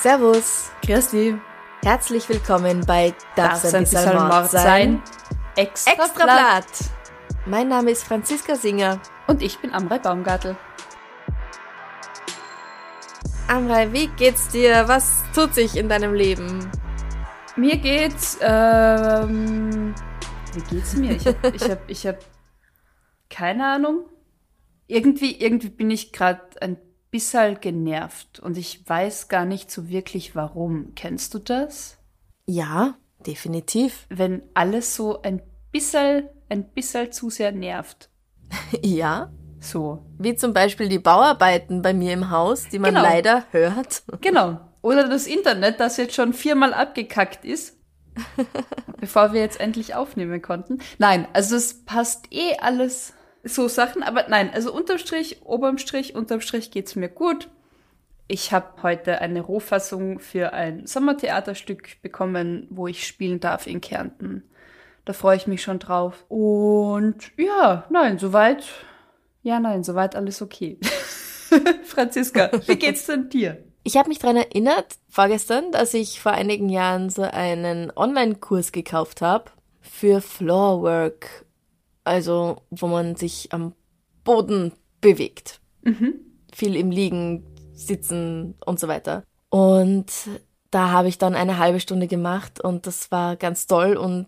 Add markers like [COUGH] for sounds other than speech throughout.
Servus, Christi, herzlich willkommen bei Darf das ein bisschen Mord sein? Extra, Extra Blatt. Mein Name ist Franziska Singer. Und ich bin Amrei Baumgartel. Amrei, wie geht's dir? Was tut sich in deinem Leben? Mir geht's, ähm, wie geht's mir? Ich hab, ich hab, ich hab keine Ahnung. Irgendwie, irgendwie bin ich gerade ein bisschen genervt und ich weiß gar nicht so wirklich warum. Kennst du das? Ja, definitiv. Wenn alles so ein bisschen, ein bisschen zu sehr nervt. [LAUGHS] Ja, So. wie zum Beispiel die Bauarbeiten bei mir im Haus, die man Genau. leider hört. Genau. Oder das Internet, das jetzt schon viermal abgekackt ist, [LAUGHS] bevor wir jetzt endlich aufnehmen konnten. Nein, also es passt eh alles so Sachen, aber nein, also unterm Strich, oberm Strich, unterm Strich geht's mir gut. Ich habe heute eine Rohfassung für ein Sommertheaterstück bekommen, wo ich spielen darf in Kärnten. Da freue ich mich schon drauf. Und ja, nein, soweit, ja, nein, soweit alles okay. [LAUGHS] Franziska, wie geht's denn dir? Ich habe mich daran erinnert, vorgestern, dass ich vor einigen Jahren so einen Online-Kurs gekauft habe für Floorwork. Also, wo man sich am Boden bewegt. Viel im Liegen, Sitzen und so weiter. Und da habe ich dann eine halbe Stunde gemacht und das war ganz toll und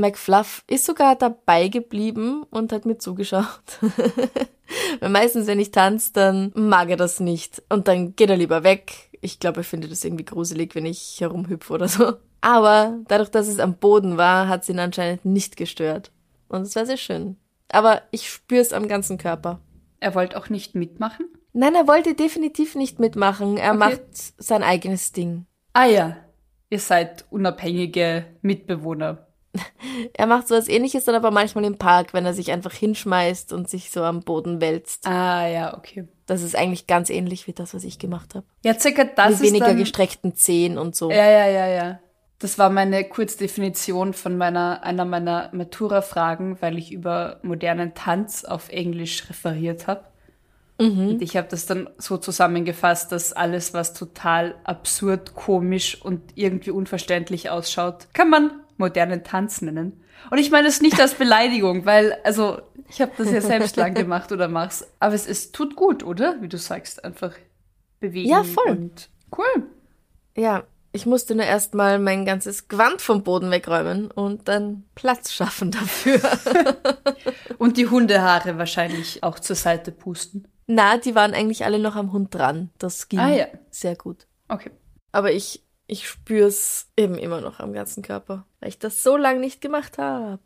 McFluff ist sogar dabei geblieben und hat mir zugeschaut. [LAUGHS] Weil meistens, wenn ich tanze, dann mag er das nicht. Und dann geht er lieber weg. Ich glaube, er findet es irgendwie gruselig, wenn ich herumhüpfe oder so. Aber dadurch, dass es am Boden war, hat es ihn anscheinend nicht gestört. Und es war sehr schön. Aber ich spüre es am ganzen Körper. Er wollte auch nicht mitmachen? Nein, er wollte definitiv nicht mitmachen. Er Okay. macht sein eigenes Ding. Ah ja, ihr seid unabhängige Mitbewohner. [LAUGHS] Er macht sowas ähnliches dann aber manchmal im Park, wenn er sich einfach hinschmeißt und sich so am Boden wälzt. Ah ja, okay. Das ist eigentlich ganz ähnlich wie das, was ich gemacht habe. Ja, circa das Mit weniger dann, gestreckten Zehen und so. Ja, ja, ja, ja. Das war meine Kurzdefinition von meiner, einer meiner Matura-Fragen, weil ich über modernen Tanz auf Englisch referiert habe. Und ich habe das dann so zusammengefasst, dass alles, was total absurd, komisch und irgendwie unverständlich ausschaut, kann man modernen Tanz nennen. Und ich meine es nicht als Beleidigung, weil, also, ich habe das ja selbst lang gemacht oder mach's. Aber es ist, tut gut, oder? Wie du sagst, einfach bewegen. Ja, voll. Cool. Ja, ich musste nur erstmal mein ganzes Gewand vom Boden wegräumen und dann Platz schaffen dafür. [LAUGHS] Und die Hundehaare wahrscheinlich auch zur Seite pusten. Na, die waren eigentlich alle noch am Hund dran. Das ging Ah, ja. sehr gut. Okay. Aber ich, ich spür's eben immer noch am ganzen Körper, weil ich das so lange nicht gemacht habe.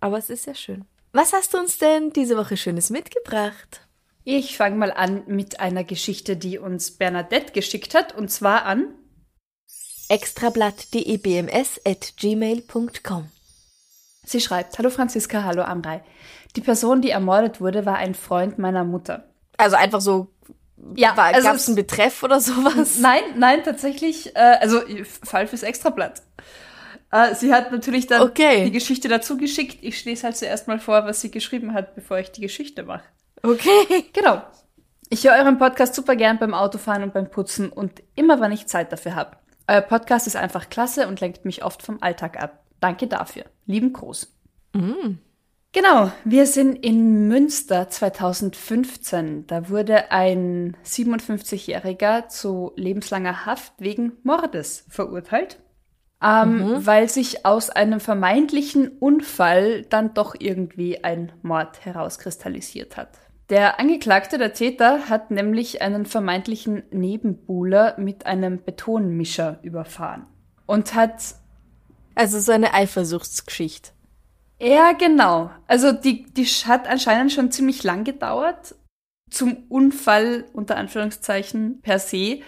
Aber es ist sehr schön. Was hast du uns denn diese Woche Schönes mitgebracht? Ich fange mal an mit einer Geschichte, die uns Bernadette geschickt hat, und zwar an extrablatt.debms.gmail.com Sie schreibt, Hallo Franziska, hallo Amrei. Die Person, die ermordet wurde, war ein Freund meiner Mutter. Also einfach so, Ja, war, also gab's es- einen Betreff oder sowas? [LAUGHS] Nein, nein, tatsächlich, äh, also Fall fürs Extrablatt. Äh, sie hat natürlich dann Okay. die Geschichte dazu geschickt. Ich lese halt zuerst mal vor, was sie geschrieben hat, bevor ich die Geschichte mache. Okay. Genau. Ich höre euren Podcast super gern beim Autofahren und beim Putzen und immer, wann ich Zeit dafür habe. Euer Podcast ist einfach klasse und lenkt mich oft vom Alltag ab. Danke dafür. Lieben Gruß. Genau, wir sind in Münster 2015. Da wurde ein 57-Jähriger zu lebenslanger Haft wegen Mordes verurteilt, ähm, weil sich aus einem vermeintlichen Unfall dann doch irgendwie ein Mord herauskristallisiert hat. Der Angeklagte, der Täter, hat nämlich einen vermeintlichen Nebenbuhler mit einem Betonmischer überfahren und hat Also so eine Eifersuchtsgeschichte. Ja, genau. Also die, die hat anscheinend schon ziemlich lang gedauert. Zum Unfall, unter Anführungszeichen, per se.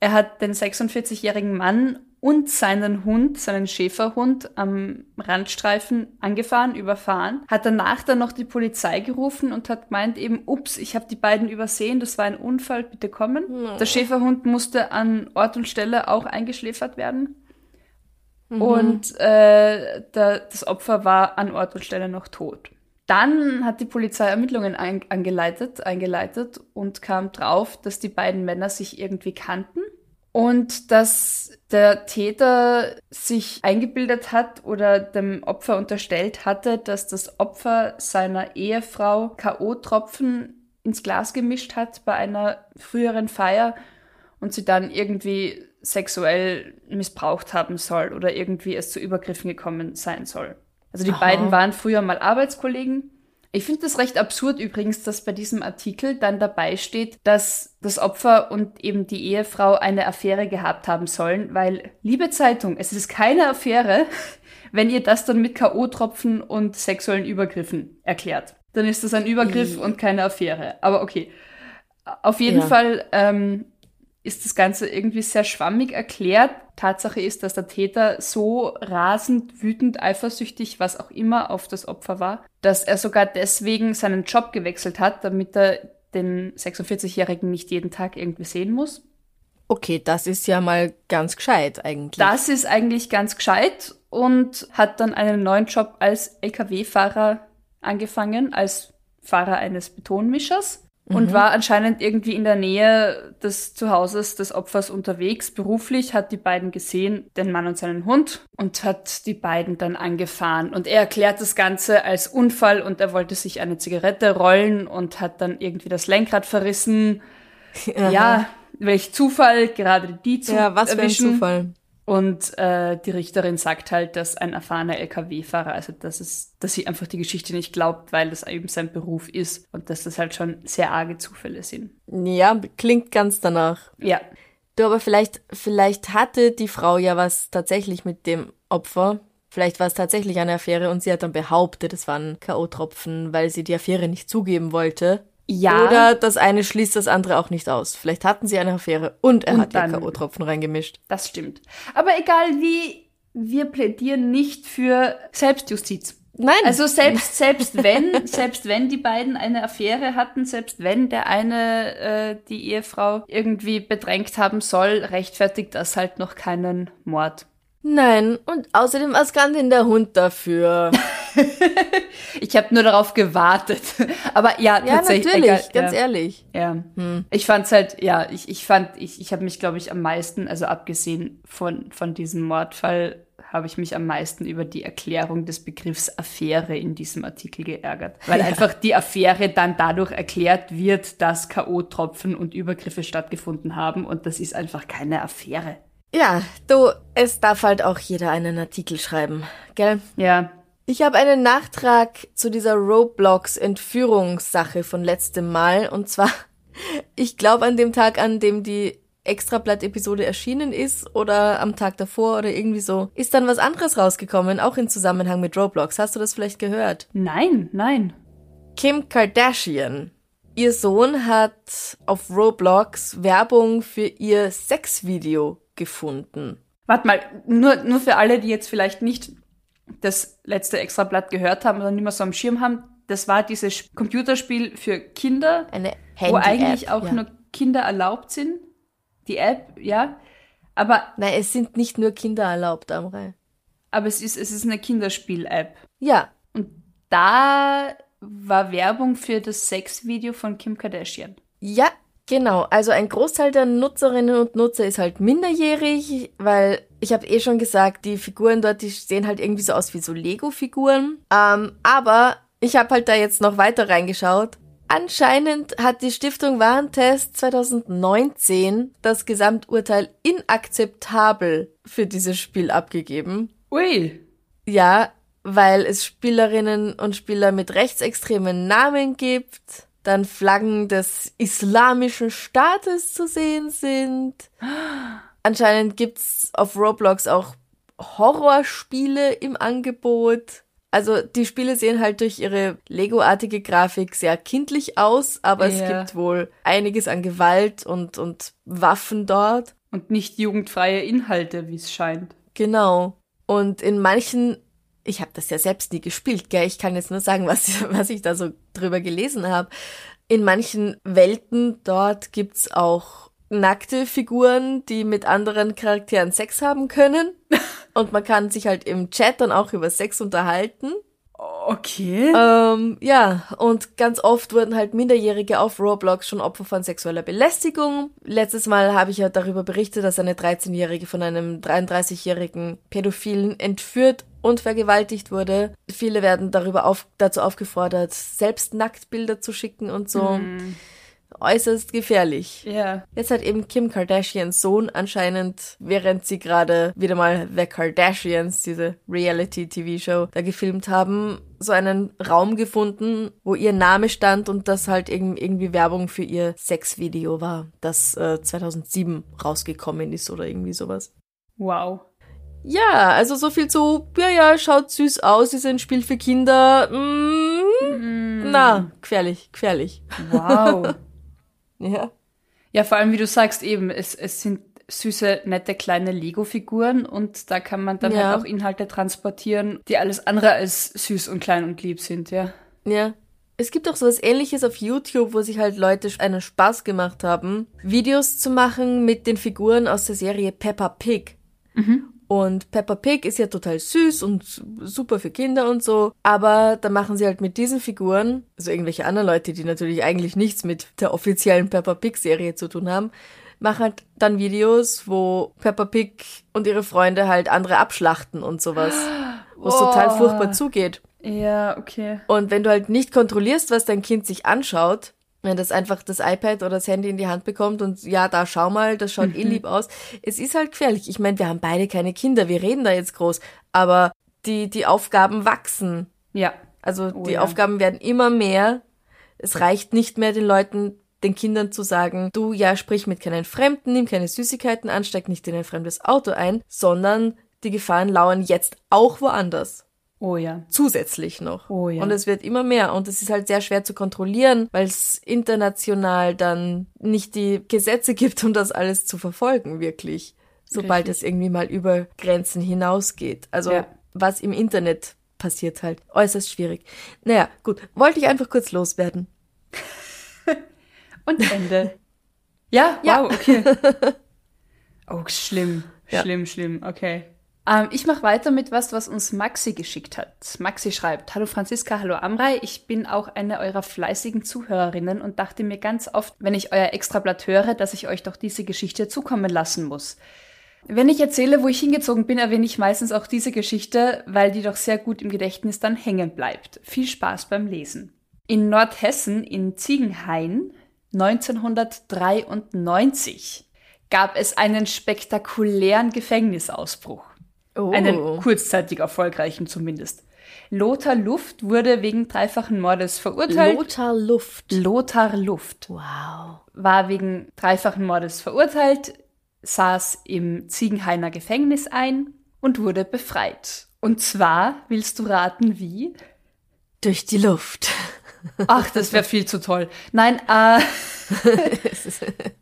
Er hat den 46-jährigen Mann und seinen Hund, seinen Schäferhund am Randstreifen angefahren, überfahren, hat danach dann noch die Polizei gerufen und hat gemeint eben, ups, ich habe die beiden übersehen, das war ein Unfall, bitte kommen. Der Schäferhund musste an Ort und Stelle auch eingeschläfert werden. Und äh, der, das Opfer war an Ort und Stelle noch tot. Dann hat die Polizei Ermittlungen ein, angeleitet, eingeleitet und kam drauf, dass die beiden Männer sich irgendwie kannten und dass der Täter sich eingebildet hat oder dem Opfer unterstellt hatte, dass das Opfer seiner Ehefrau K.O.-Tropfen ins Glas gemischt hat bei einer früheren Feier und sie dann irgendwie sexuell missbraucht haben soll oder irgendwie es zu Übergriffen gekommen sein soll. Also die Aha. beiden waren früher mal Arbeitskollegen. Ich finde das recht absurd übrigens, dass bei diesem Artikel dann dabei steht, dass das Opfer und eben die Ehefrau eine Affäre gehabt haben sollen, weil, liebe Zeitung, es ist keine Affäre, [LAUGHS] wenn ihr das dann mit K.O.-Tropfen und sexuellen Übergriffen erklärt. Dann ist das ein Übergriff und keine Affäre. Aber okay. Auf jeden Ja. Fall ähm, ist das Ganze irgendwie sehr schwammig erklärt. Tatsache ist, dass der Täter so rasend, wütend, eifersüchtig, was auch immer auf das Opfer war, dass er sogar deswegen seinen Job gewechselt hat, damit er den 46-Jährigen nicht jeden Tag irgendwie sehen muss. Okay, das ist ja mal ganz gescheit eigentlich. Das ist eigentlich ganz gescheit und hat dann einen neuen Job als Lkw-Fahrer angefangen, als Fahrer eines Betonmischers und war anscheinend irgendwie in der Nähe des Zuhauses des Opfers unterwegs, beruflich, hat die beiden gesehen, den Mann und seinen Hund, und hat die beiden dann angefahren. Und er erklärt das Ganze als Unfall und er wollte sich eine Zigarette rollen und hat dann irgendwie das Lenkrad verrissen. [LAUGHS] Ja, welch Zufall, gerade die zu ja, was für ein. Zufall. Und äh, die Richterin sagt halt, dass ein erfahrener LKW-Fahrer, also dass es, dass sie einfach die Geschichte nicht glaubt, weil das eben sein Beruf ist und dass das halt schon sehr arge Zufälle sind. Ja, klingt ganz danach. Ja, Du, aber vielleicht, vielleicht hatte die Frau ja was tatsächlich mit dem Opfer. Vielleicht war es tatsächlich eine Affäre und sie hat dann behauptet, es waren K.O.-Tropfen, weil sie die Affäre nicht zugeben wollte. Ja. Oder das eine schließt das andere auch nicht aus. Vielleicht hatten sie eine Affäre und er Und hat dann- K.O.-Tropfen reingemischt. das stimmt. Aber egal wie, wir plädieren nicht für Selbstjustiz. Nein. Also selbst, selbst wenn, [LAUGHS] selbst wenn die beiden eine Affäre hatten, selbst wenn der eine äh, die Ehefrau irgendwie bedrängt haben soll, rechtfertigt das halt noch keinen Mord. Nein. Und außerdem, was kann denn der Hund dafür? [LAUGHS] Ich habe nur darauf gewartet. Aber ja, ja, tatsächlich. natürlich, egal, ganz ja. ehrlich. Ja. Ich fand's halt, ja, ich, ich fand, ich, ich habe mich, glaube ich, am meisten, also abgesehen von, von diesem Mordfall, habe ich mich am meisten über die Erklärung des Begriffs Affäre in diesem Artikel geärgert. Weil einfach die Affäre dann dadurch erklärt wird, dass K.O.-Tropfen und Übergriffe stattgefunden haben und das ist einfach keine Affäre. Ja, du, es darf halt auch jeder einen Artikel schreiben, gell? Ja. Ich habe einen Nachtrag zu dieser Roblox-Entführungssache von letztem Mal. Und zwar, [LAUGHS] ich glaube an dem Tag, an dem die Extrablatt-Episode erschienen ist oder am Tag davor oder irgendwie so, ist dann was anderes rausgekommen, auch in Zusammenhang mit Roblox. Hast du das vielleicht gehört? Nein, nein. Kim Kardashian. Ihr Sohn hat auf Roblox Werbung für ihr Sexvideo gefunden. Warte mal, nur, nur für alle, die jetzt vielleicht nicht das letzte Extrablatt gehört haben oder nicht mehr so am Schirm haben, das war dieses Computerspiel für Kinder, wo eigentlich auch ja. nur Kinder erlaubt sind. Die App, ja. Aber, Nein, es sind nicht nur Kinder erlaubt, Amrei. aber es ist, es ist eine Kinderspiel-App. Ja, Und da war Werbung für das Sexvideo von Kim Kardashian. Ja, genau. Also ein Großteil der Nutzerinnen und Nutzer ist halt minderjährig, weil ich habe eh schon gesagt, die Figuren dort, die sehen halt irgendwie so aus wie so Lego-Figuren. Ähm, aber ich habe halt da jetzt noch weiter reingeschaut. Anscheinend hat die Stiftung Warentest 2019 das Gesamturteil inakzeptabel für dieses Spiel abgegeben. Ui. Ja, weil es Spielerinnen und Spieler mit rechtsextremen Namen gibt, dann Flaggen des islamischen Staates zu sehen sind. Anscheinend gibt's auf Roblox auch Horrorspiele im Angebot. Also die Spiele sehen halt durch ihre Lego-artige Grafik sehr kindlich aus, aber es Ja. gibt wohl einiges an Gewalt und, und Waffen dort. Und nicht jugendfreie Inhalte, wie es scheint. Genau. Und in manchen, ich habe das ja selbst nie gespielt, gell? Ich kann jetzt nur sagen, was, [LAUGHS] was ich da so drüber gelesen habe. In manchen Welten dort gibt's auch nackte Figuren, die mit anderen Charakteren Sex haben können. [LAUGHS] Und man kann sich halt im Chat dann auch über Sex unterhalten. Okay. Ähm, ja, und ganz oft wurden halt Minderjährige auf Roblox schon Opfer von sexueller Belästigung. Letztes Mal habe ich ja darüber berichtet, dass eine 13-Jährige von einem 33-jährigen Pädophilen entführt und vergewaltigt wurde. Viele werden darüber auf, dazu aufgefordert, selbst Nacktbilder zu schicken und so. Äußerst gefährlich. Ja. Jetzt hat eben Kim Kardashians Sohn anscheinend, während sie gerade wieder mal The Kardashians, diese Reality-TV-Show, da gefilmt haben, so einen Raum gefunden, wo ihr Name stand und das halt irg- irgendwie Werbung für ihr Sexvideo war, das äh, 2007 rausgekommen ist oder irgendwie sowas. Wow. Ja, also so viel zu, ja, ja, schaut süß aus, ist ein Spiel für Kinder. Mm, Na, gefährlich, gefährlich. Wow. [LAUGHS] Ja. ja, vor allem, wie du sagst, eben, es, es sind süße, nette kleine Lego-Figuren und da kann man dann Ja. halt auch Inhalte transportieren, die alles andere als süß und klein und lieb sind, ja. Ja. Es gibt auch sowas ähnliches auf YouTube, wo sich halt Leute einen Spaß gemacht haben, Videos zu machen mit den Figuren aus der Serie Peppa Pig. Und Peppa Pig ist ja total süß und super für Kinder und so. Aber da machen sie halt mit diesen Figuren, also irgendwelche anderen Leute, die natürlich eigentlich nichts mit der offiziellen Peppa Pig Serie zu tun haben, machen halt dann Videos, wo Peppa Pig und ihre Freunde halt andere abschlachten und sowas. Wo es total Oh. furchtbar zugeht. Ja, okay. Und wenn du halt nicht kontrollierst, was dein Kind sich anschaut, wenn das einfach das iPad oder das Handy in die Hand bekommt und ja, da schau mal, das schaut eh lieb aus. Es ist halt gefährlich. Ich meine, wir haben beide keine Kinder, wir reden da jetzt groß, aber die, die Aufgaben wachsen. Ja. Also Oh die ja. Aufgaben werden immer mehr. Es reicht nicht mehr den Leuten, den Kindern zu sagen, du ja, sprich mit keinen Fremden, nimm keine Süßigkeiten an, steig nicht in ein fremdes Auto ein, sondern die Gefahren lauern jetzt auch woanders Oh ja. zusätzlich noch. Oh ja. Und es wird immer mehr. Und es ist halt sehr schwer zu kontrollieren, weil es international dann nicht die Gesetze gibt, um das alles zu verfolgen, wirklich. Sobald Richtig. es irgendwie mal über Grenzen hinausgeht. Also Ja. was im Internet passiert halt. Äußerst schwierig. Naja, gut. Wollte ich einfach kurz loswerden. [LAUGHS] Und Ende. ja, Ja. wow, okay. [LAUGHS] Oh, schlimm. Ja. Schlimm, schlimm, okay. Ähm, ich mache weiter mit was, was uns Maxi geschickt hat. Maxi schreibt, Hallo Franziska, hallo Amrei, ich bin auch eine eurer fleißigen Zuhörerinnen und dachte mir ganz oft, wenn ich euer Extrablatt höre, dass ich euch doch diese Geschichte zukommen lassen muss. Wenn ich erzähle, wo ich hingezogen bin, erwähne ich meistens auch diese Geschichte, weil die doch sehr gut im Gedächtnis dann hängen bleibt. Viel Spaß beim Lesen. In Nordhessen, in Ziegenhain, 1993, gab es einen spektakulären Gefängnisausbruch. Oh. Einen kurzzeitig erfolgreichen zumindest. Lothar Luft wurde wegen dreifachen Mordes verurteilt. Lothar Luft. Lothar Luft Wow. war wegen dreifachen Mordes verurteilt, saß im Ziegenhainer Gefängnis ein und wurde befreit. Und zwar, willst du raten, wie? Durch die Luft. [LAUGHS] Ach, das wäre viel zu toll. Nein, äh,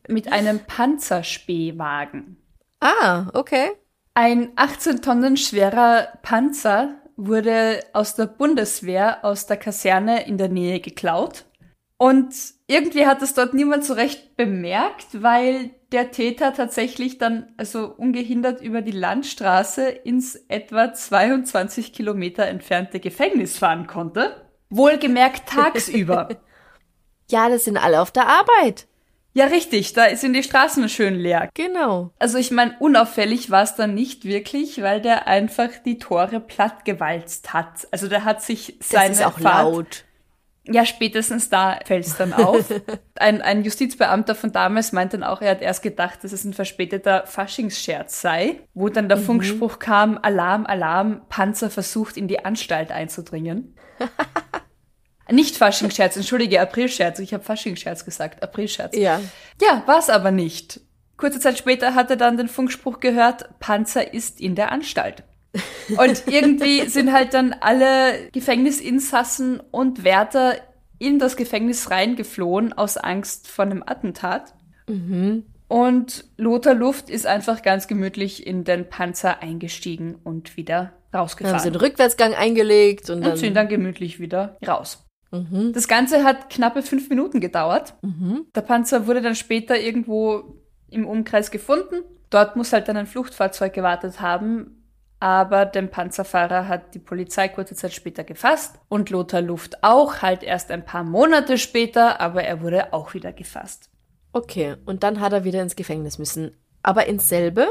[LAUGHS] mit einem Panzerspähwagen. Ah, okay. Ein 18 Tonnen schwerer Panzer wurde aus der Bundeswehr aus der Kaserne in der Nähe geklaut. Und irgendwie hat es dort niemand so recht bemerkt, weil der Täter tatsächlich dann also ungehindert über die Landstraße ins etwa 22 Kilometer entfernte Gefängnis fahren konnte. Wohlgemerkt [LAUGHS] tagsüber. Ja, das sind alle auf der Arbeit. Ja, richtig, da sind die Straßen schön leer. Genau. Also ich meine, unauffällig war es dann nicht wirklich, weil der einfach die Tore plattgewalzt hat. Also der hat sich Das seine ist auch Fahrt, laut. Ja, spätestens da fällt es dann auf. [LAUGHS] ein, ein Justizbeamter von damals meint dann auch, er hat erst gedacht, dass es ein verspäteter Faschingsscherz sei, wo dann der Funkspruch kam, Alarm, Alarm, Panzer versucht in die Anstalt einzudringen. [LAUGHS] Nicht Faschingsscherz, entschuldige, Aprilscherz. Ich habe Faschingsscherz gesagt, Aprilscherz. Ja. Ja, war es aber nicht. Kurze Zeit später hat er dann den Funkspruch gehört, Panzer ist in der Anstalt. Und irgendwie sind halt dann alle Gefängnisinsassen und Wärter in das Gefängnis reingeflohen aus Angst vor einem Attentat. Und Lothar Luft ist einfach ganz gemütlich in den Panzer eingestiegen und wieder rausgefahren. haben sie einen Rückwärtsgang eingelegt und und dann, sind dann gemütlich wieder raus. Das Ganze hat knappe fünf Minuten gedauert. Der Panzer wurde dann später irgendwo im Umkreis gefunden. Dort muss halt dann ein Fluchtfahrzeug gewartet haben. Aber den Panzerfahrer hat die Polizei kurze Zeit später gefasst und Lothar Luft auch, halt erst ein paar Monate später, aber er wurde auch wieder gefasst. Okay, und dann hat er wieder ins Gefängnis müssen. Aber ins selbe?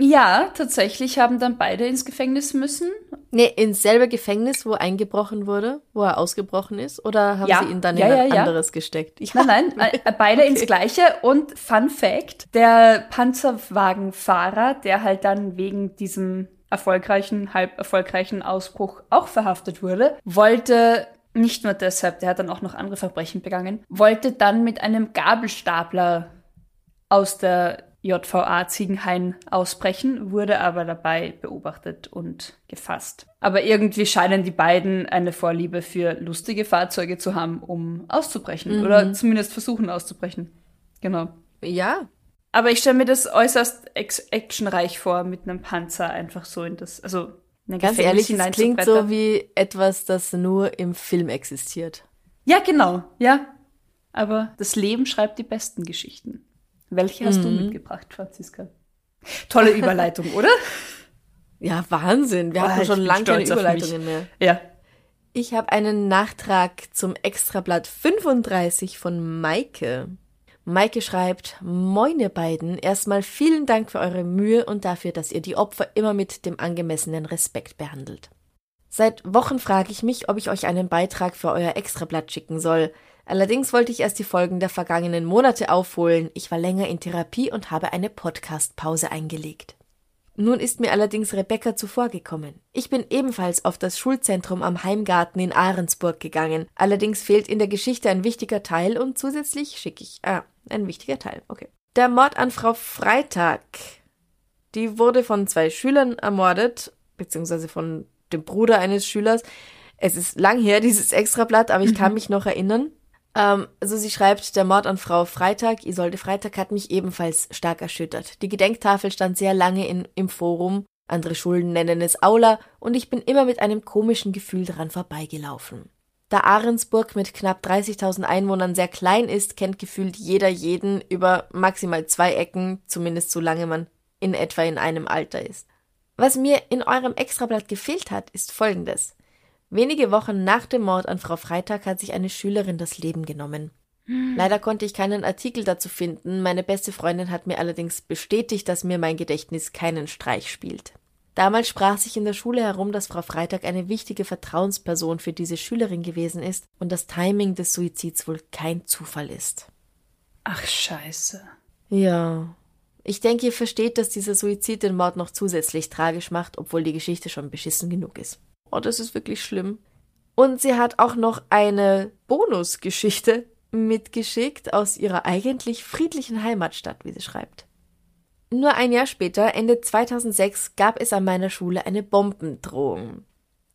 Ja, tatsächlich haben dann beide ins Gefängnis müssen. Nee, ins selbe Gefängnis, wo eingebrochen wurde, wo er ausgebrochen ist? Oder haben Ja. sie ihn dann Ja, in ein ja, ja. anderes gesteckt? Nein, nein, [LAUGHS] äh, beide ins Gleiche. Und Fun Fact, der Panzerwagenfahrer, der halt dann wegen diesem erfolgreichen, halb erfolgreichen Ausbruch auch verhaftet wurde, wollte nicht nur deshalb, der hat dann auch noch andere Verbrechen begangen, wollte dann mit einem Gabelstapler aus der JVA Ziegenhain ausbrechen, wurde aber dabei beobachtet und gefasst. Aber irgendwie scheinen die beiden eine Vorliebe für lustige Fahrzeuge zu haben, um auszubrechen. Oder zumindest versuchen auszubrechen. Genau. Ja, Aber ich stelle mir das äußerst actionreich vor, mit einem Panzer einfach so in das, also in ganz ehrlich, es klingt so wie etwas, das nur im Film existiert. Ja, genau, ja. Aber das Leben schreibt die besten Geschichten. Welche hast du Mhm. mitgebracht, Franziska? Tolle [LAUGHS] Überleitung, oder? Ja, Wahnsinn. Wir Boah, hatten ich schon lange keine. Überleitungen mehr. Ja. Ich habe einen Nachtrag zum Extrablatt 35 von Maike. Maike schreibt, Moine beiden, erstmal vielen Dank für eure Mühe und dafür, dass ihr die Opfer immer mit dem angemessenen Respekt behandelt. Seit Wochen frage ich mich, ob ich euch einen Beitrag für euer Extrablatt schicken soll. Allerdings wollte ich erst die Folgen der vergangenen Monate aufholen. Ich war länger in Therapie und habe eine Podcast-Pause eingelegt. Nun ist mir allerdings Rebecca zuvorgekommen. Ich bin ebenfalls auf das Schulzentrum am Heimgarten in Ahrensburg gegangen. Allerdings fehlt in der Geschichte ein wichtiger Teil und zusätzlich schicke ich. Ah, ein wichtiger Teil, okay. Der Mord an Frau Freitag. Die wurde von zwei Schülern ermordet, beziehungsweise von dem Bruder eines Schülers. Es ist lang her, dieses Extrablatt, aber ich kann mich noch erinnern. Ähm, also sie schreibt, der Mord an Frau Freitag, Isolde Freitag, hat mich ebenfalls stark erschüttert. Die Gedenktafel stand sehr lange in, im Forum, andere Schulen nennen es Aula, und ich bin immer mit einem komischen Gefühl dran vorbeigelaufen. Da Ahrensburg mit knapp 30.000 Einwohnern sehr klein ist, kennt gefühlt jeder jeden über maximal zwei Ecken, zumindest solange man in etwa in einem Alter ist. Was mir in eurem Extrablatt gefehlt hat, ist folgendes. Wenige Wochen nach dem Mord an Frau Freitag hat sich eine Schülerin das Leben genommen. Leider konnte ich keinen Artikel dazu finden, meine beste Freundin hat mir allerdings bestätigt, dass mir mein Gedächtnis keinen Streich spielt. Damals sprach sich in der Schule herum, dass Frau Freitag eine wichtige Vertrauensperson für diese Schülerin gewesen ist und das Timing des Suizids wohl kein Zufall ist. Ach, scheiße. Ja. Ich denke, ihr versteht, dass dieser Suizid den Mord noch zusätzlich tragisch macht, obwohl die Geschichte schon beschissen genug ist. Oh, das ist wirklich schlimm. Und sie hat auch noch eine Bonusgeschichte mitgeschickt aus ihrer eigentlich friedlichen Heimatstadt, wie sie schreibt. Nur ein Jahr später, Ende 2006, gab es an meiner Schule eine Bombendrohung.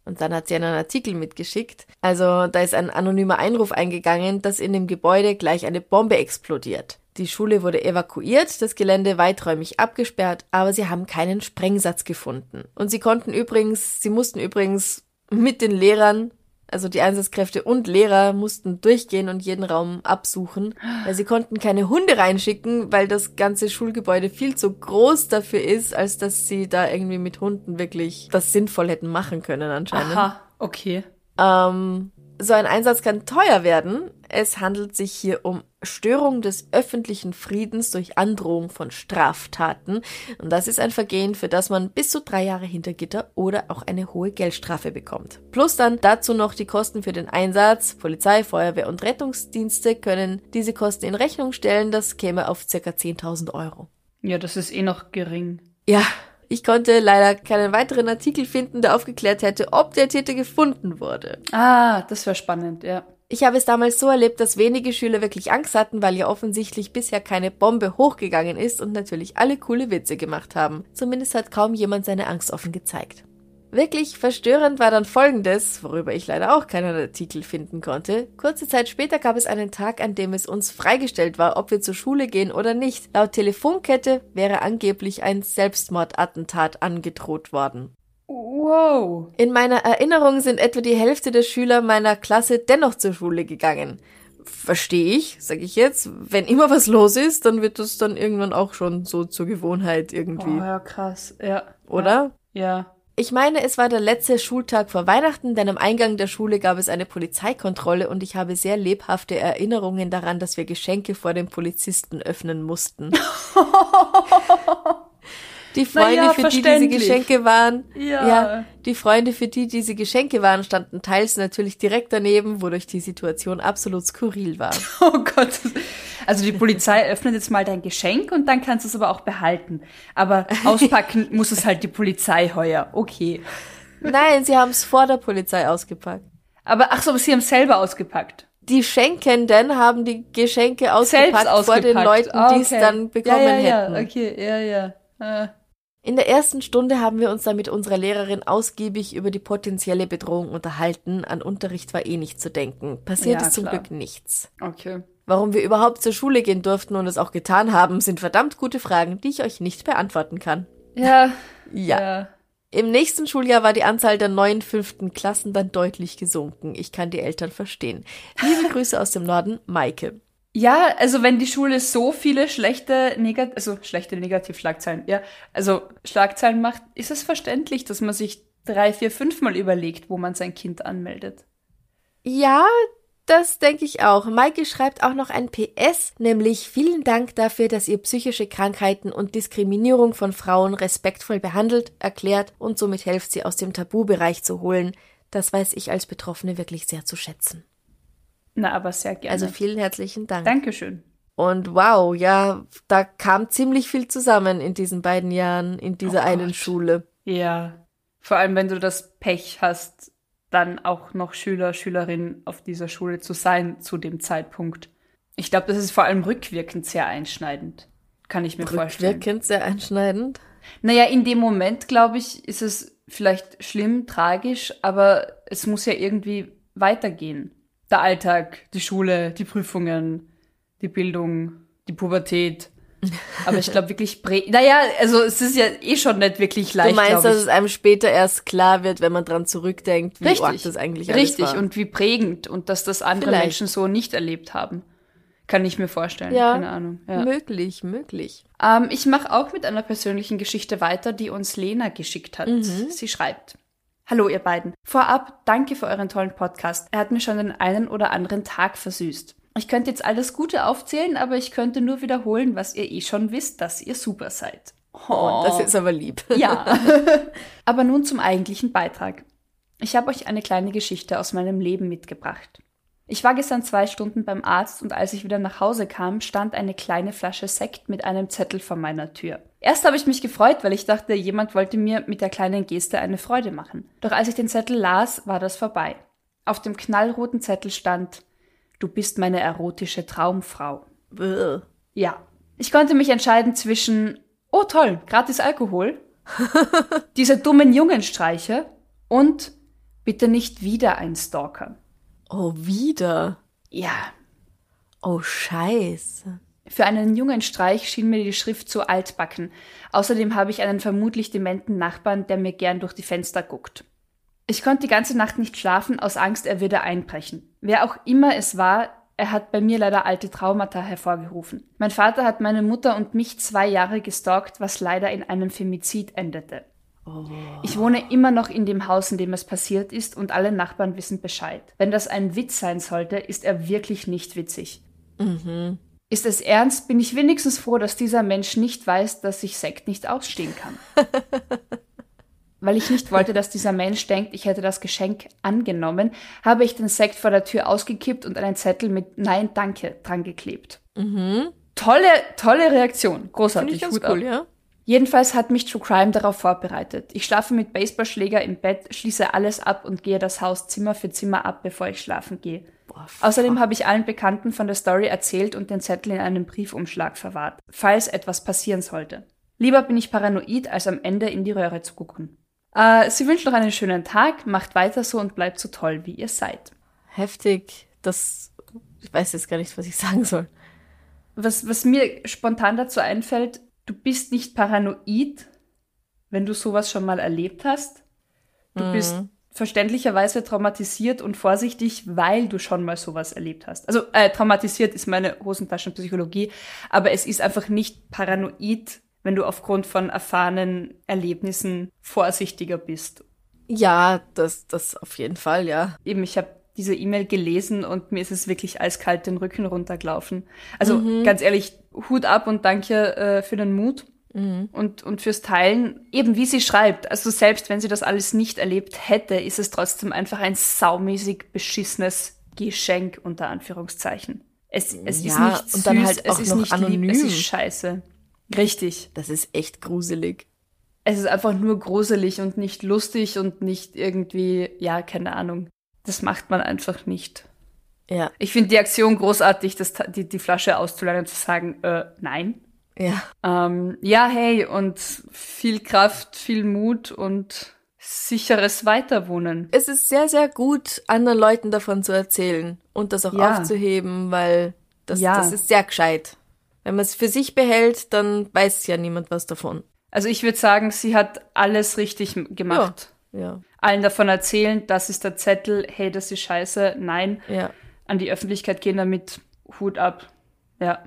Und dann hat sie einen Artikel mitgeschickt. Also da ist ein anonymer Einruf eingegangen, dass in dem Gebäude gleich eine Bombe explodiert. Die Schule wurde evakuiert, das Gelände weiträumig abgesperrt, aber sie haben keinen Sprengsatz gefunden. Und sie konnten übrigens, sie mussten übrigens mit den Lehrern, also die Einsatzkräfte und Lehrer mussten durchgehen und jeden Raum absuchen, weil sie konnten keine Hunde reinschicken, weil das ganze Schulgebäude viel zu groß dafür ist, als dass sie da irgendwie mit Hunden wirklich das sinnvoll hätten machen können anscheinend. Aha, okay. Ähm, so ein Einsatz kann teuer werden. Es handelt sich hier um Störung des öffentlichen Friedens durch Androhung von Straftaten. Und das ist ein Vergehen, für das man bis zu drei Jahre hinter Gitter oder auch eine hohe Geldstrafe bekommt. Plus dann dazu noch die Kosten für den Einsatz. Polizei, Feuerwehr und Rettungsdienste können diese Kosten in Rechnung stellen. Das käme auf circa 10.000 Euro. Ja, das ist eh noch gering. Ja, ich konnte leider keinen weiteren Artikel finden, der aufgeklärt hätte, ob der Täter gefunden wurde. Ah, das wäre spannend, ja. Ich habe es damals so erlebt, dass wenige Schüler wirklich Angst hatten, weil ja offensichtlich bisher keine Bombe hochgegangen ist und natürlich alle coole Witze gemacht haben. Zumindest hat kaum jemand seine Angst offen gezeigt. Wirklich verstörend war dann Folgendes, worüber ich leider auch keinen Artikel finden konnte. Kurze Zeit später gab es einen Tag, an dem es uns freigestellt war, ob wir zur Schule gehen oder nicht. Laut Telefonkette wäre angeblich ein Selbstmordattentat angedroht worden. Wow. In meiner Erinnerung sind etwa die Hälfte der Schüler meiner Klasse dennoch zur Schule gegangen. Verstehe ich, sage ich jetzt. Wenn immer was los ist, dann wird das dann irgendwann auch schon so zur Gewohnheit irgendwie. Oh ja, krass. Ja. Oder? Ja. Ich meine, es war der letzte Schultag vor Weihnachten, denn am Eingang der Schule gab es eine Polizeikontrolle und ich habe sehr lebhafte Erinnerungen daran, dass wir Geschenke vor den Polizisten öffnen mussten. [LAUGHS] Die Freunde, ja, für die diese. Geschenke waren, Ja. die Freunde, für die diese Geschenke waren, standen teils natürlich direkt daneben, wodurch die Situation absolut skurril war. [LAUGHS] Oh Gott. Also die Polizei öffnet jetzt mal dein Geschenk und dann kannst du es aber auch behalten. Aber auspacken [LAUGHS] muss es halt die Polizei heuer. Okay. Nein, sie haben es vor der Polizei ausgepackt. Aber ach so, aber sie haben es selber ausgepackt. Die Schenkenden haben die Geschenke ausgepackt, ausgepackt. vor den Leuten, Ah, die es okay. dann bekommen ja, ja, hätten. Ja, okay, ja, ja. Äh. In der ersten Stunde haben wir uns dann mit unserer Lehrerin ausgiebig über die potenzielle Bedrohung unterhalten. An Unterricht war eh nicht zu denken. Passiert Ja, ist zum klar. Glück nichts. Okay. Warum wir überhaupt zur Schule gehen durften und es auch getan haben, sind verdammt gute Fragen, die ich euch nicht beantworten kann. Ja. Ja. ja. Im nächsten Schuljahr war die Anzahl der neuen fünften Klassen dann deutlich gesunken. Ich kann die Eltern verstehen. Liebe [LAUGHS] Grüße aus dem Norden, Maike. Ja, also wenn die Schule so viele schlechte Negat also schlechte Negativschlagzeilen, ja, also Schlagzeilen macht, ist es verständlich, dass man sich drei, vier, fünfmal überlegt, wo man sein Kind anmeldet. Ja, das denke ich auch. Maike schreibt auch noch ein PS, nämlich vielen Dank dafür, dass ihr psychische Krankheiten und Diskriminierung von Frauen respektvoll behandelt, erklärt und somit helft sie aus dem Tabubereich zu holen. Das weiß ich als Betroffene wirklich sehr zu schätzen. Na, aber sehr gerne. Also vielen herzlichen Dank. Dankeschön. Und wow, ja, da kam ziemlich viel zusammen in diesen beiden Jahren, in dieser Oh einen Gott. Schule. Ja. Vor allem, wenn du das Pech hast, dann auch noch Schüler, Schülerin auf dieser Schule zu sein zu dem Zeitpunkt. Ich glaube, das ist vor allem rückwirkend sehr einschneidend. Kann ich mir vorstellen. Rückwirkend sehr einschneidend. Naja, in dem Moment, glaube ich, ist es vielleicht schlimm, tragisch, aber es muss ja irgendwie weitergehen. Der Alltag, die Schule, die Prüfungen, die Bildung, die Pubertät. Aber ich glaube wirklich, prä naja, also es ist ja eh schon nicht wirklich leicht. Du meinst, dass es einem später erst klar wird, wenn man dran zurückdenkt, wie arg das eigentlich alles Richtig, war. und wie prägend und dass das andere Vielleicht. Menschen so nicht erlebt haben. Kann ich mir vorstellen. Ja, Keine Ahnung. Ja. möglich, möglich. Ähm, ich mache auch mit einer persönlichen Geschichte weiter, die uns Lena geschickt hat. Sie schreibt. Hallo ihr beiden. Vorab, danke für euren tollen Podcast. Er hat mir schon den einen oder anderen Tag versüßt. Ich könnte jetzt alles Gute aufzählen, aber ich könnte nur wiederholen, was ihr eh schon wisst, dass ihr super seid. Oh, das ist aber lieb. [LAUGHS] Ja. [LAUGHS] Aber nun zum eigentlichen Beitrag. Ich habe euch eine kleine Geschichte aus meinem Leben mitgebracht. Ich war gestern zwei Stunden beim Arzt und als ich wieder nach Hause kam, stand eine kleine Flasche Sekt mit einem Zettel vor meiner Tür. Erst habe ich mich gefreut, weil ich dachte, jemand wollte mir mit der kleinen Geste eine Freude machen. Doch als ich den Zettel las, war das vorbei. Auf dem knallroten Zettel stand, du bist meine erotische Traumfrau. Bäh. Ja. Ich konnte mich entscheiden zwischen, oh toll, gratis Alkohol, [LAUGHS] diese dummen Jungenstreiche und bitte nicht wieder ein Stalker. Oh, wieder. Ja. Oh, scheiße. Für einen jungen Streich schien mir die Schrift zu altbacken. Außerdem habe ich einen vermutlich dementen Nachbarn, der mir gern durch die Fenster guckt. Ich konnte die ganze Nacht nicht schlafen, aus Angst, er würde einbrechen. Wer auch immer es war, er hat bei mir leider alte Traumata hervorgerufen. Mein Vater hat meine Mutter und mich zwei Jahre gestalkt, was leider in einem Femizid endete. Ich wohne immer noch in dem Haus, in dem es passiert ist, und alle Nachbarn wissen Bescheid. Wenn das ein Witz sein sollte, ist er wirklich nicht witzig. Ist es ernst, bin ich wenigstens froh, dass dieser Mensch nicht weiß, dass ich Sekt nicht ausstehen kann. [LAUGHS] Weil ich nicht wollte, dass dieser Mensch denkt, ich hätte das Geschenk angenommen, habe ich den Sekt vor der Tür ausgekippt und einen Zettel mit Nein, danke dran geklebt. Tolle, tolle Reaktion. Finde Großartig. ich ganz cool, ab. ja? Jedenfalls hat mich True Crime darauf vorbereitet. Ich schlafe mit Baseballschläger im Bett, schließe alles ab und gehe das Haus Zimmer für Zimmer ab, bevor ich schlafen gehe. Außerdem habe ich allen Bekannten von der Story erzählt und den Zettel in einem Briefumschlag verwahrt, falls etwas passieren sollte. Lieber bin ich paranoid, als am Ende in die Röhre zu gucken. Äh, sie wünscht noch einen schönen Tag, macht weiter so und bleibt so toll, wie ihr seid. Heftig. Das, ich weiß jetzt gar nicht, was ich [LAUGHS] sagen soll. Was, was mir spontan dazu einfällt, du bist nicht paranoid, wenn du sowas schon mal erlebt hast. Du Mhm. bist verständlicherweise traumatisiert und vorsichtig, weil du schon mal sowas erlebt hast. Also äh, traumatisiert ist meine Hosentaschenpsychologie, aber es ist einfach nicht paranoid, wenn du aufgrund von erfahrenen Erlebnissen vorsichtiger bist. Ja, das, das auf jeden Fall, ja. Eben, ich habe diese E-Mail gelesen und mir ist es wirklich eiskalt den Rücken runtergelaufen. Also ganz ehrlich, Hut ab und danke äh, für den Mut und, und fürs Teilen. Eben wie sie schreibt, also selbst wenn sie das alles nicht erlebt hätte, ist es trotzdem einfach ein saumäßig beschissenes Geschenk unter Anführungszeichen. Es, es ist Ja, nicht und süß, dann halt es auch ist noch nicht lieb, es anonym. ist scheiße. Richtig. Das ist echt gruselig. Es ist einfach nur gruselig und nicht lustig und nicht irgendwie, ja, keine Ahnung. Das macht man einfach nicht. Ja, Ich finde die Aktion großartig, das, die, die Flasche auszuleihen und zu sagen, äh, nein. Ja. Ähm, ja, hey, und viel Kraft, viel Mut und sicheres Weiterwohnen. Es ist sehr, sehr gut, anderen Leuten davon zu erzählen und das auch Ja. aufzuheben, weil das, Ja. das ist sehr gescheit. Wenn man es für sich behält, dann weiß ja niemand was davon. Also ich würde sagen, sie hat alles richtig gemacht. Ja, Allen davon erzählen, das ist der Zettel, hey, das ist scheiße, nein. ja. An die Öffentlichkeit gehen damit, Hut ab. Ja.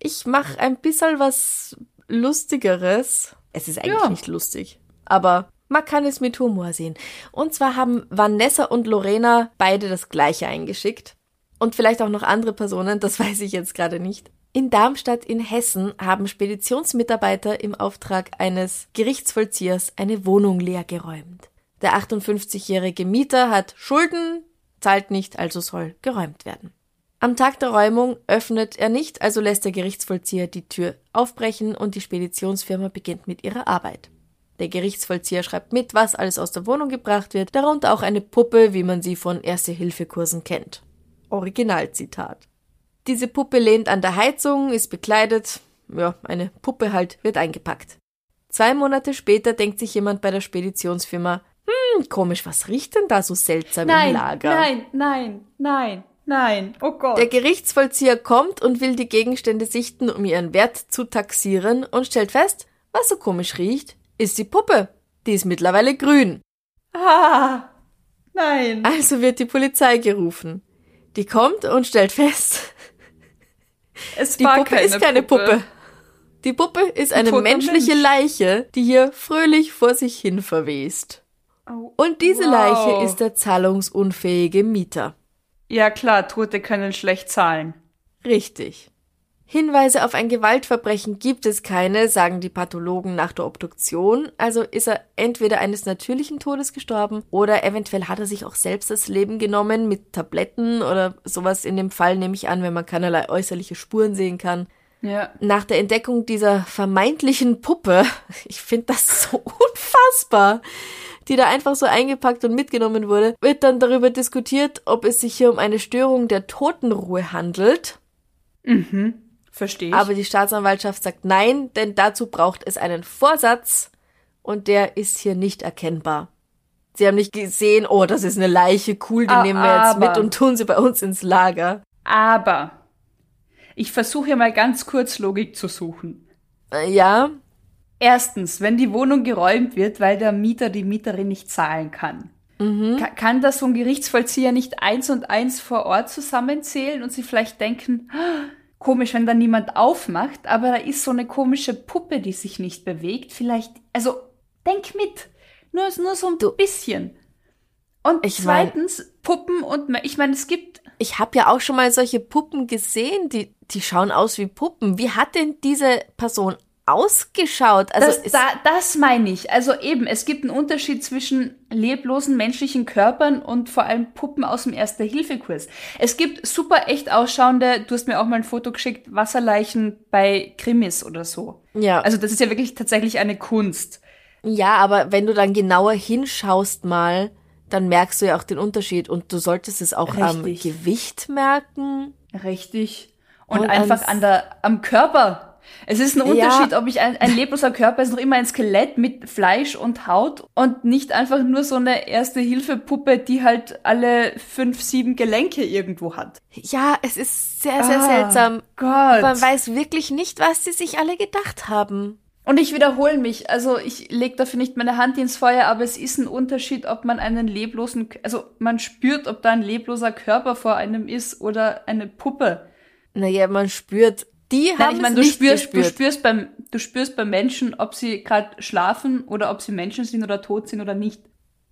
Ich mache ein bisschen was Lustigeres. Es ist eigentlich Ja. nicht lustig, aber man kann es mit Humor sehen. Und zwar haben Vanessa und Lorena beide das gleiche eingeschickt. Und vielleicht auch noch andere Personen, das [LAUGHS] weiß ich jetzt gerade nicht. In Darmstadt in Hessen haben Speditionsmitarbeiter im Auftrag eines Gerichtsvollziehers eine Wohnung leergeräumt. Der 58-jährige Mieter hat Schulden, zahlt nicht, also soll geräumt werden. Am Tag der Räumung öffnet er nicht, also lässt der Gerichtsvollzieher die Tür aufbrechen und die Speditionsfirma beginnt mit ihrer Arbeit. Der Gerichtsvollzieher schreibt mit, was alles aus der Wohnung gebracht wird, darunter auch eine Puppe, wie man sie von Erste-Hilfe-Kursen kennt. Originalzitat. Diese Puppe lehnt an der Heizung, ist bekleidet, ja, eine Puppe halt, wird eingepackt. Zwei Monate später denkt sich jemand bei der Speditionsfirma, hm, komisch, was riecht denn da so seltsam im Lager? nein, nein, nein, nein. Oh Gott. Der Gerichtsvollzieher kommt und will die Gegenstände sichten, um ihren Wert zu taxieren und stellt fest, was so komisch riecht, ist die Puppe. Die ist mittlerweile grün. ah, nein. Also wird die Polizei gerufen. Die kommt und stellt fest, Es die war Puppe ist keine Puppe. Die Puppe ist eine toter menschliche Mensch. Leiche, die hier fröhlich vor sich hin verwest. Oh, Und diese wow. Leiche ist der zahlungsunfähige Mieter. Ja klar, Tote können schlecht zahlen. Richtig. Hinweise auf ein Gewaltverbrechen gibt es keine, sagen die Pathologen nach der Obduktion. Also ist er entweder eines natürlichen Todes gestorben oder eventuell hat er sich auch selbst das Leben genommen mit Tabletten oder sowas in dem Fall nehme ich an, wenn man keinerlei äußerliche Spuren sehen kann. Ja. Nach der Entdeckung dieser vermeintlichen Puppe, [LAUGHS] ich finde das so [LAUGHS] unfassbar, die da einfach so eingepackt und mitgenommen wurde, wird dann darüber diskutiert, ob es sich hier um eine Störung der Totenruhe handelt. Verstehe ich. Aber die Staatsanwaltschaft sagt nein, denn dazu braucht es einen Vorsatz und der ist hier nicht erkennbar. Sie haben nicht gesehen, oh, das ist eine Leiche, cool, die Ah, nehmen wir jetzt aber- mit und tun sie bei uns ins Lager. Aber ich versuche hier mal ganz kurz Logik zu suchen. Äh, Ja, Erstens, wenn die Wohnung geräumt wird, weil der Mieter die Mieterin nicht zahlen kann, ka kann das so ein Gerichtsvollzieher nicht eins und eins vor Ort zusammenzählen und sie vielleicht denken, "Ah, komisch, wenn da niemand aufmacht, aber da ist so eine komische Puppe, die sich nicht bewegt. Vielleicht, also denk mit, nur, nur so ein bisschen. Und Ich mein- zweitens, Puppen und, ich meine, es gibt ich habe ja auch schon mal solche Puppen gesehen, die, die schauen aus wie Puppen. Wie hat denn diese Person ausgeschaut? Also das, da, das meine ich. Also eben, es gibt einen Unterschied zwischen leblosen menschlichen Körpern und vor allem Puppen aus dem Erste-Hilfe-Kurs. Es gibt super echt ausschauende, du hast mir auch mal ein Foto geschickt, Wasserleichen bei Krimis oder so. ja, Also das ist ja wirklich tatsächlich eine Kunst. ja, aber wenn du dann genauer hinschaust mal, dann merkst du ja auch den Unterschied und du solltest es auch am Richtig. Gewicht merken. Richtig. Und, Und einfach an der, am Körper. Es ist ein Ja. Unterschied, ob ich ein, ein lebloser Körper ist, noch immer ein Skelett mit Fleisch und Haut und nicht einfach nur so eine Erste-Hilfe-Puppe, die halt alle fünf, sieben Gelenke irgendwo hat. Ja, es ist sehr, sehr Ah, seltsam. Gott. Man weiß wirklich nicht, was sie sich alle gedacht haben. Und ich wiederhole mich, also ich lege dafür nicht meine Hand ins Feuer, aber es ist ein Unterschied, ob man einen leblosen, also man spürt, ob da ein lebloser Körper vor einem ist oder eine Puppe. Naja, man spürt, die Nein, haben ich meine, du spürst, du spürst beim, du spürst beim Menschen, ob sie gerade schlafen oder ob sie Menschen sind oder tot sind oder nicht.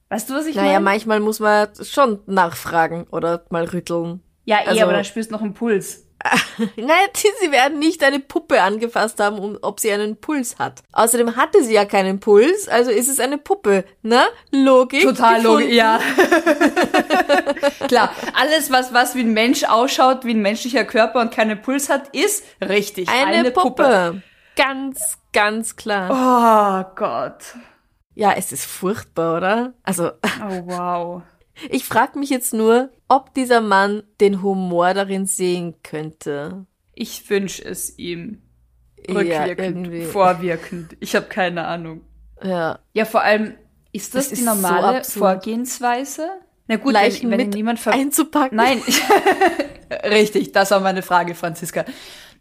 Weißt du, was ich naja, meine? manchmal muss man schon nachfragen oder mal rütteln. Ja, eh, also- aber dann spürst du noch einen Puls. [LAUGHS] Nein, die- sie werden nicht eine Puppe angefasst haben, um, ob sie einen Puls hat. Außerdem hatte sie ja keinen Puls, also ist es eine Puppe, ne? Logik. Total gefunden. logisch, ja. [LAUGHS] Klar, alles, was, was wie ein Mensch ausschaut, wie ein menschlicher Körper und keinen Puls hat, ist richtig. Eine, Puppe. Ganz, ganz klar. Oh Gott. Ja, es ist furchtbar, oder? Also, Oh wow. Ich frage mich jetzt nur, ob dieser Mann den Humor darin sehen könnte. Ich wünsche es ihm. Ja, Rückwirkend, irgendwie. vorwirkend. Ich habe keine Ahnung. Ja. Ja, vor allem, ist das, Das die so normale absurd. Vorgehensweise? Na gut, Leichen wenn, wenn ihn mit niemand ver einzupacken. Nein, [LAUGHS] richtig, das war meine Frage, Franziska.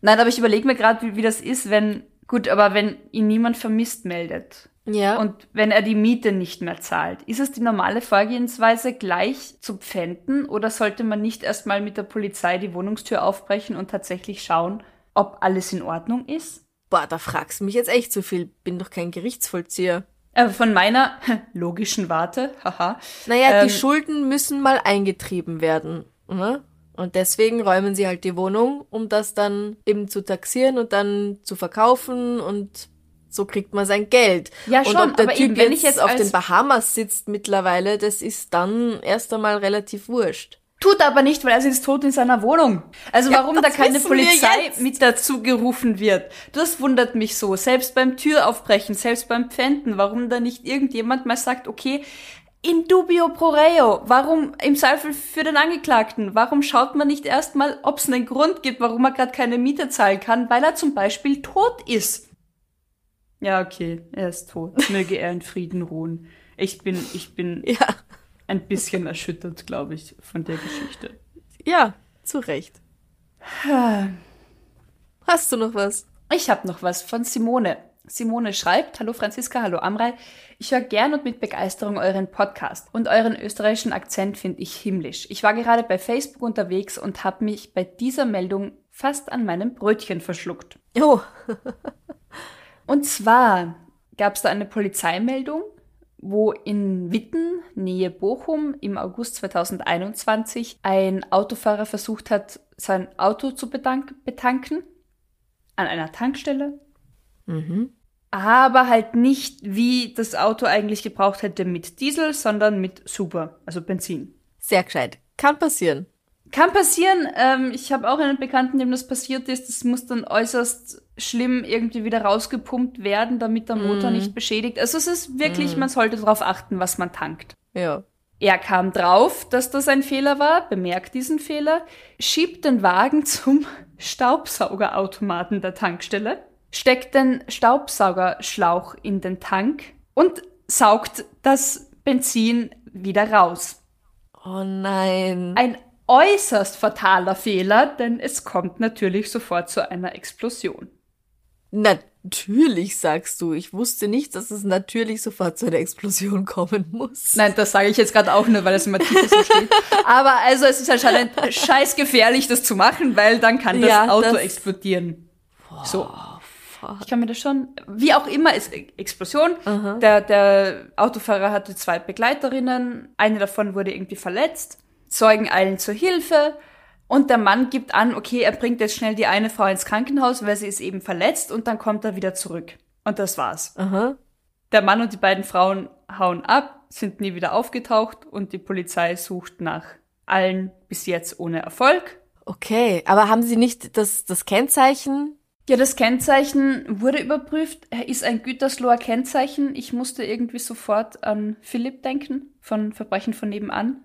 Nein, aber ich überlege mir gerade, wie, wie das ist, wenn, gut, aber wenn ihn niemand vermisst meldet Ja. und wenn er die Miete nicht mehr zahlt, ist es die normale Vorgehensweise gleich zu pfänden oder sollte man nicht erstmal mit der Polizei die Wohnungstür aufbrechen und tatsächlich schauen, ob alles in Ordnung ist? Boah, da fragst du mich jetzt echt zu viel. Bin doch kein Gerichtsvollzieher. Aber von meiner [LAUGHS] logischen Warte, haha. Naja, Ähm, die Schulden müssen mal eingetrieben werden. Ne? Und deswegen räumen sie halt die Wohnung, um das dann eben zu taxieren und dann zu verkaufen und so kriegt man sein Geld. Ja, und schon, ob der aber Typ eben, wenn jetzt, ich jetzt auf den Bahamas sitzt mittlerweile, das ist dann erst einmal relativ wurscht. Tut aber nicht, weil er sitzt tot in seiner Wohnung. Also Ja, warum da keine Polizei mit dazu gerufen wird, das wundert mich so. Selbst beim Türaufbrechen, selbst beim Pfänden, warum da nicht irgendjemand mal sagt, okay, in dubio pro reo, warum im Zweifel für den Angeklagten, warum schaut man nicht erstmal, ob es einen Grund gibt, warum er gerade keine Miete zahlen kann, weil er zum Beispiel tot ist. Ja, okay, er ist tot. Möge er in Frieden ruhen. Ich bin, ich bin [LAUGHS] Ja, ein bisschen erschüttert, glaube ich, von der Geschichte. ja, zu Recht. Hast du noch was? Ich habe noch was von Simone. Simone schreibt, Hallo Franziska, hallo Amrei. Ich höre gern und mit Begeisterung euren Podcast und euren österreichischen Akzent finde ich himmlisch. Ich war gerade bei Facebook unterwegs und habe mich bei dieser Meldung fast an meinem Brötchen verschluckt. Oh, Und zwar gab es da eine Polizeimeldung, wo in Witten, Nähe Bochum, im August 2021 ein Autofahrer versucht hat, sein Auto zu betanken an einer Tankstelle. Aber halt nicht, wie das Auto eigentlich gebraucht hätte mit Diesel, sondern mit Super, also Benzin. sehr gescheit. Kann passieren. Kann passieren. Ähm, ich habe auch einen Bekannten, dem das passiert ist. Das muss dann äußerst schlimm irgendwie wieder rausgepumpt werden, damit der Motor nicht beschädigt. Also es ist wirklich, man sollte darauf achten, was man tankt. Ja. Er kam drauf, dass das ein Fehler war, bemerkt diesen Fehler, schiebt den Wagen [LAUGHS] zum Staubsaugerautomaten der Tankstelle, steckt den Staubsaugerschlauch in den Tank und saugt das Benzin wieder raus. Oh nein. Ein äußerst fataler Fehler, denn es kommt natürlich sofort zu einer Explosion. Natürlich, sagst du. Ich wusste nicht, dass es natürlich sofort zu einer Explosion kommen muss. Nein, das sage ich jetzt gerade auch nur, weil es im Artikel so steht. [LAUGHS] Aber also es ist anscheinend scheiß gefährlich, das zu machen, weil dann kann das Ja, Auto das- explodieren. so. Ich kann mir das schon, wie auch immer, ist Explosion. Der, der Autofahrer hatte zwei Begleiterinnen. Eine davon wurde irgendwie verletzt. Zeugen eilen zur Hilfe. Und der Mann gibt an, okay, er bringt jetzt schnell die eine Frau ins Krankenhaus, weil sie ist eben verletzt und dann kommt er wieder zurück. Und das war's. Aha. Der Mann und die beiden Frauen hauen ab, sind nie wieder aufgetaucht und die Polizei sucht nach allen bis jetzt ohne Erfolg. Okay, aber haben Sie nicht das, das Kennzeichen? Ja, das Kennzeichen wurde überprüft. Er ist ein Gütersloher Kennzeichen. Ich musste irgendwie sofort an Philipp denken von Verbrechen von nebenan.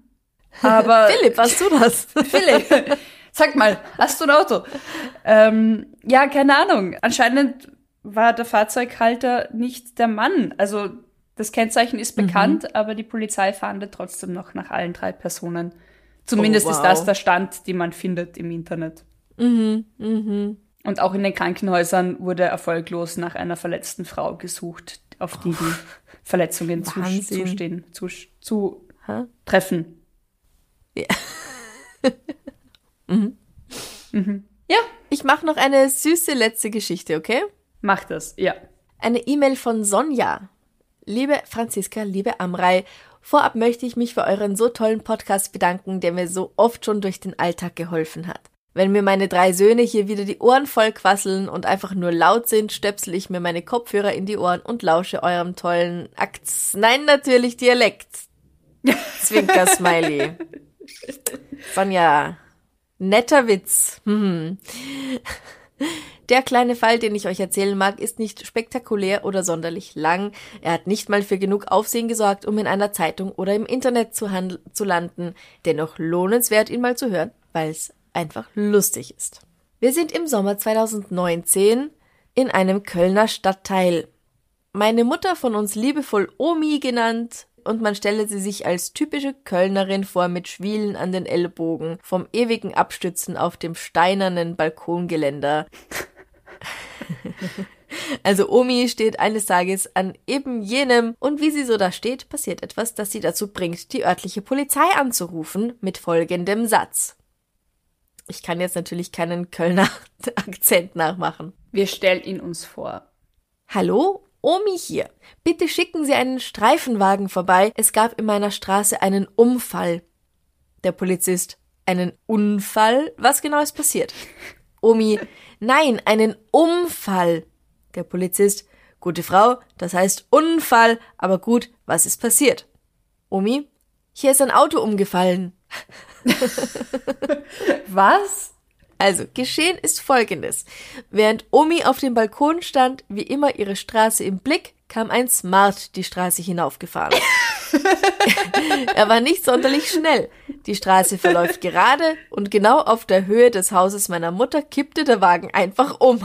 Aber [LAUGHS] Philipp, warst du das? [LAUGHS] Philipp, sag mal, hast du ein Auto? Ähm, ja, keine Ahnung. Anscheinend war der Fahrzeughalter nicht der Mann. Also das Kennzeichen ist Mhm. bekannt, aber die Polizei fahndet trotzdem noch nach allen drei Personen. Zumindest Oh, ist wow. das der Stand, den man findet im Internet. mhm, mhm. Und auch in den Krankenhäusern wurde erfolglos nach einer verletzten Frau gesucht, auf die die Verletzungen zu, Wahnsinn. zustehen, zu, zu treffen. Ja. Mhm. Ja, Ich mache noch eine süße letzte Geschichte, okay? mach das, ja. Eine E-Mail von Sonja. Liebe Franziska, liebe Amrei, vorab möchte ich mich für euren so tollen Podcast bedanken, der mir so oft schon durch den Alltag geholfen hat. Wenn mir meine drei Söhne hier wieder die Ohren voll quasseln und einfach nur laut sind, stöpsel ich mir meine Kopfhörer in die Ohren und lausche eurem tollen Akts, nein, natürlich Dialekt. [LAUGHS] Zwinker Smiley. Sonja, netter Witz. Hm. Der kleine Fall, den ich euch erzählen mag, ist nicht spektakulär oder sonderlich lang. Er hat nicht mal für genug Aufsehen gesorgt, um in einer Zeitung oder im Internet zu, zu landen. Dennoch lohnenswert, ihn mal zu hören, weil es einfach lustig ist. Wir sind im Sommer 2019 in einem Kölner Stadtteil. Meine Mutter von uns liebevoll Omi genannt und man stelle sie sich als typische Kölnerin vor mit Schwielen an den Ellbogen, vom ewigen Abstützen auf dem steinernen Balkongeländer. [LAUGHS] Also Omi steht eines Tages an eben jenem und wie sie so da steht, passiert etwas, das sie dazu bringt, die örtliche Polizei anzurufen mit folgendem Satz. Ich kann jetzt natürlich keinen Kölner [LAUGHS] Akzent nachmachen. Wir stellen ihn uns vor. Hallo, Omi hier. Bitte schicken Sie einen Streifenwagen vorbei. Es gab in meiner Straße einen Unfall. Der Polizist. Einen Unfall? Was genau ist passiert? Omi. Nein, einen Unfall. Der Polizist. Gute Frau, das heißt Unfall, aber gut, was ist passiert? Omi. Hier ist ein Auto umgefallen. [LAUGHS] [LAUGHS] Was? Also, geschehen ist folgendes. Während Omi auf dem Balkon stand, wie immer ihre Straße im Blick, kam ein Smart die Straße hinaufgefahren. [LAUGHS] er war nicht sonderlich schnell. Die Straße verläuft gerade und genau auf der Höhe des Hauses meiner Mutter kippte der Wagen einfach um.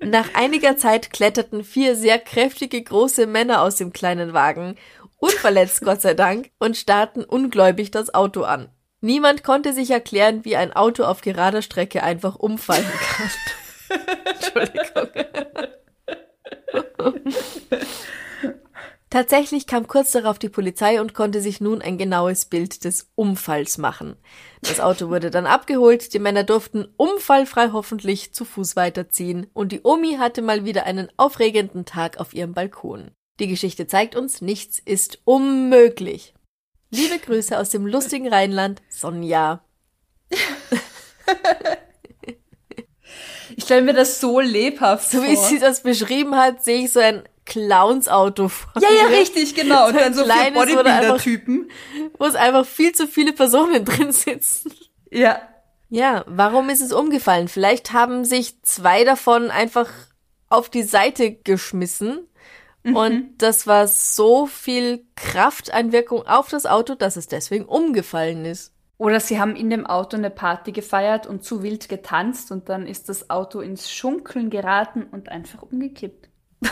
Nach einiger Zeit kletterten vier sehr kräftige große Männer aus dem kleinen Wagen, unverletzt Gott sei Dank, und starrten ungläubig das Auto an. Niemand konnte sich erklären, wie ein Auto auf gerader Strecke einfach umfallen kann. Entschuldigung. Tatsächlich kam kurz darauf die Polizei und konnte sich nun ein genaues Bild des Unfalls machen. Das Auto wurde dann abgeholt, die Männer durften unfallfrei hoffentlich zu Fuß weiterziehen und die Omi hatte mal wieder einen aufregenden Tag auf ihrem Balkon. Die Geschichte zeigt uns, nichts ist unmöglich. Liebe Grüße aus dem lustigen Rheinland, Sonja. [LAUGHS] Ich stelle mir das so lebhaft So vor. wie sie das beschrieben hat, sehe ich so ein Clowns-Auto vor ja, ja, richtig, genau. Und So dann so da Bodybuilder-Typen. wo es einfach viel zu viele Personen [LAUGHS] drin sitzen. Ja. Ja, warum ist es umgefallen? Vielleicht haben sich zwei davon einfach auf die Seite geschmissen und das war so viel Krafteinwirkung auf das Auto, dass es deswegen umgefallen ist. Oder sie haben in dem Auto eine Party gefeiert und zu wild getanzt und dann ist das Auto ins Schunkeln geraten und einfach umgekippt. [LAUGHS]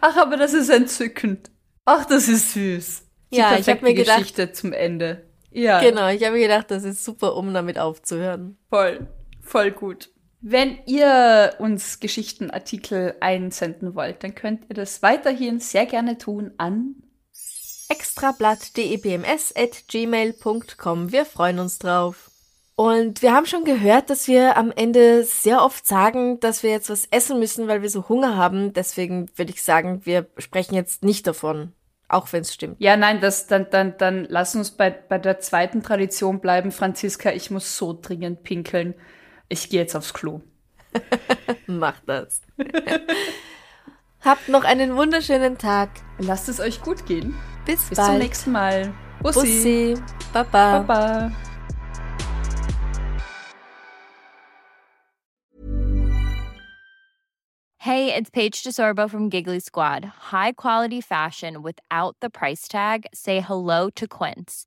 Ach, aber das ist entzückend. Ach, das ist süß. Die Ja, ich hab perfekte mir gedacht- Geschichte zum Ende. Ja, Genau, ich habe mir gedacht, das ist super, um damit aufzuhören. voll, voll gut. Wenn ihr uns Geschichtenartikel einsenden wollt, dann könnt ihr das weiterhin sehr gerne tun an extrablatt.debms.gmail.com. Wir freuen uns drauf. Und wir haben schon gehört, dass wir am Ende sehr oft sagen, dass wir jetzt was essen müssen, weil wir so Hunger haben. Deswegen würde ich sagen, wir sprechen jetzt nicht davon. Auch wenn es stimmt. Ja, nein, das, dann, dann, dann lass uns bei, bei der zweiten Tradition bleiben. Franziska, ich muss so dringend pinkeln. Ich gehe jetzt aufs Klo. [LAUGHS] Macht das. [LAUGHS] Habt noch einen wunderschönen Tag. Lasst es euch gut gehen. Bis, Bis bald. zum nächsten Mal. Bussi. Bussi. Baba. Baba. Hey, it's Paige DeSorbo from Giggly Squad. High quality fashion without the price tag. Say hello to Quince.